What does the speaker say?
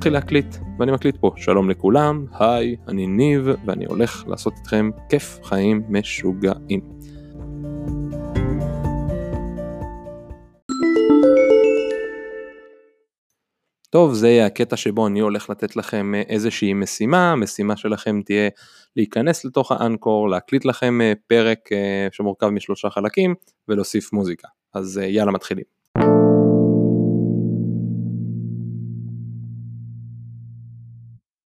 להתחיל להקליט, ואני מקליט פה. שלום לכולם, היי, אני ניב, ואני הולך לעשות איתכם כיף חיים משוגעים. טוב, זה יהיה הקטע שבו אני הולך לתת לכם איזושהי משימה, המשימה שלכם תהיה להיכנס לתוך האנקור, להקליט לכם אה, פרק אה, שמורכב משלושה חלקים ולהוסיף מוזיקה. אז אה, יאללה מתחילים.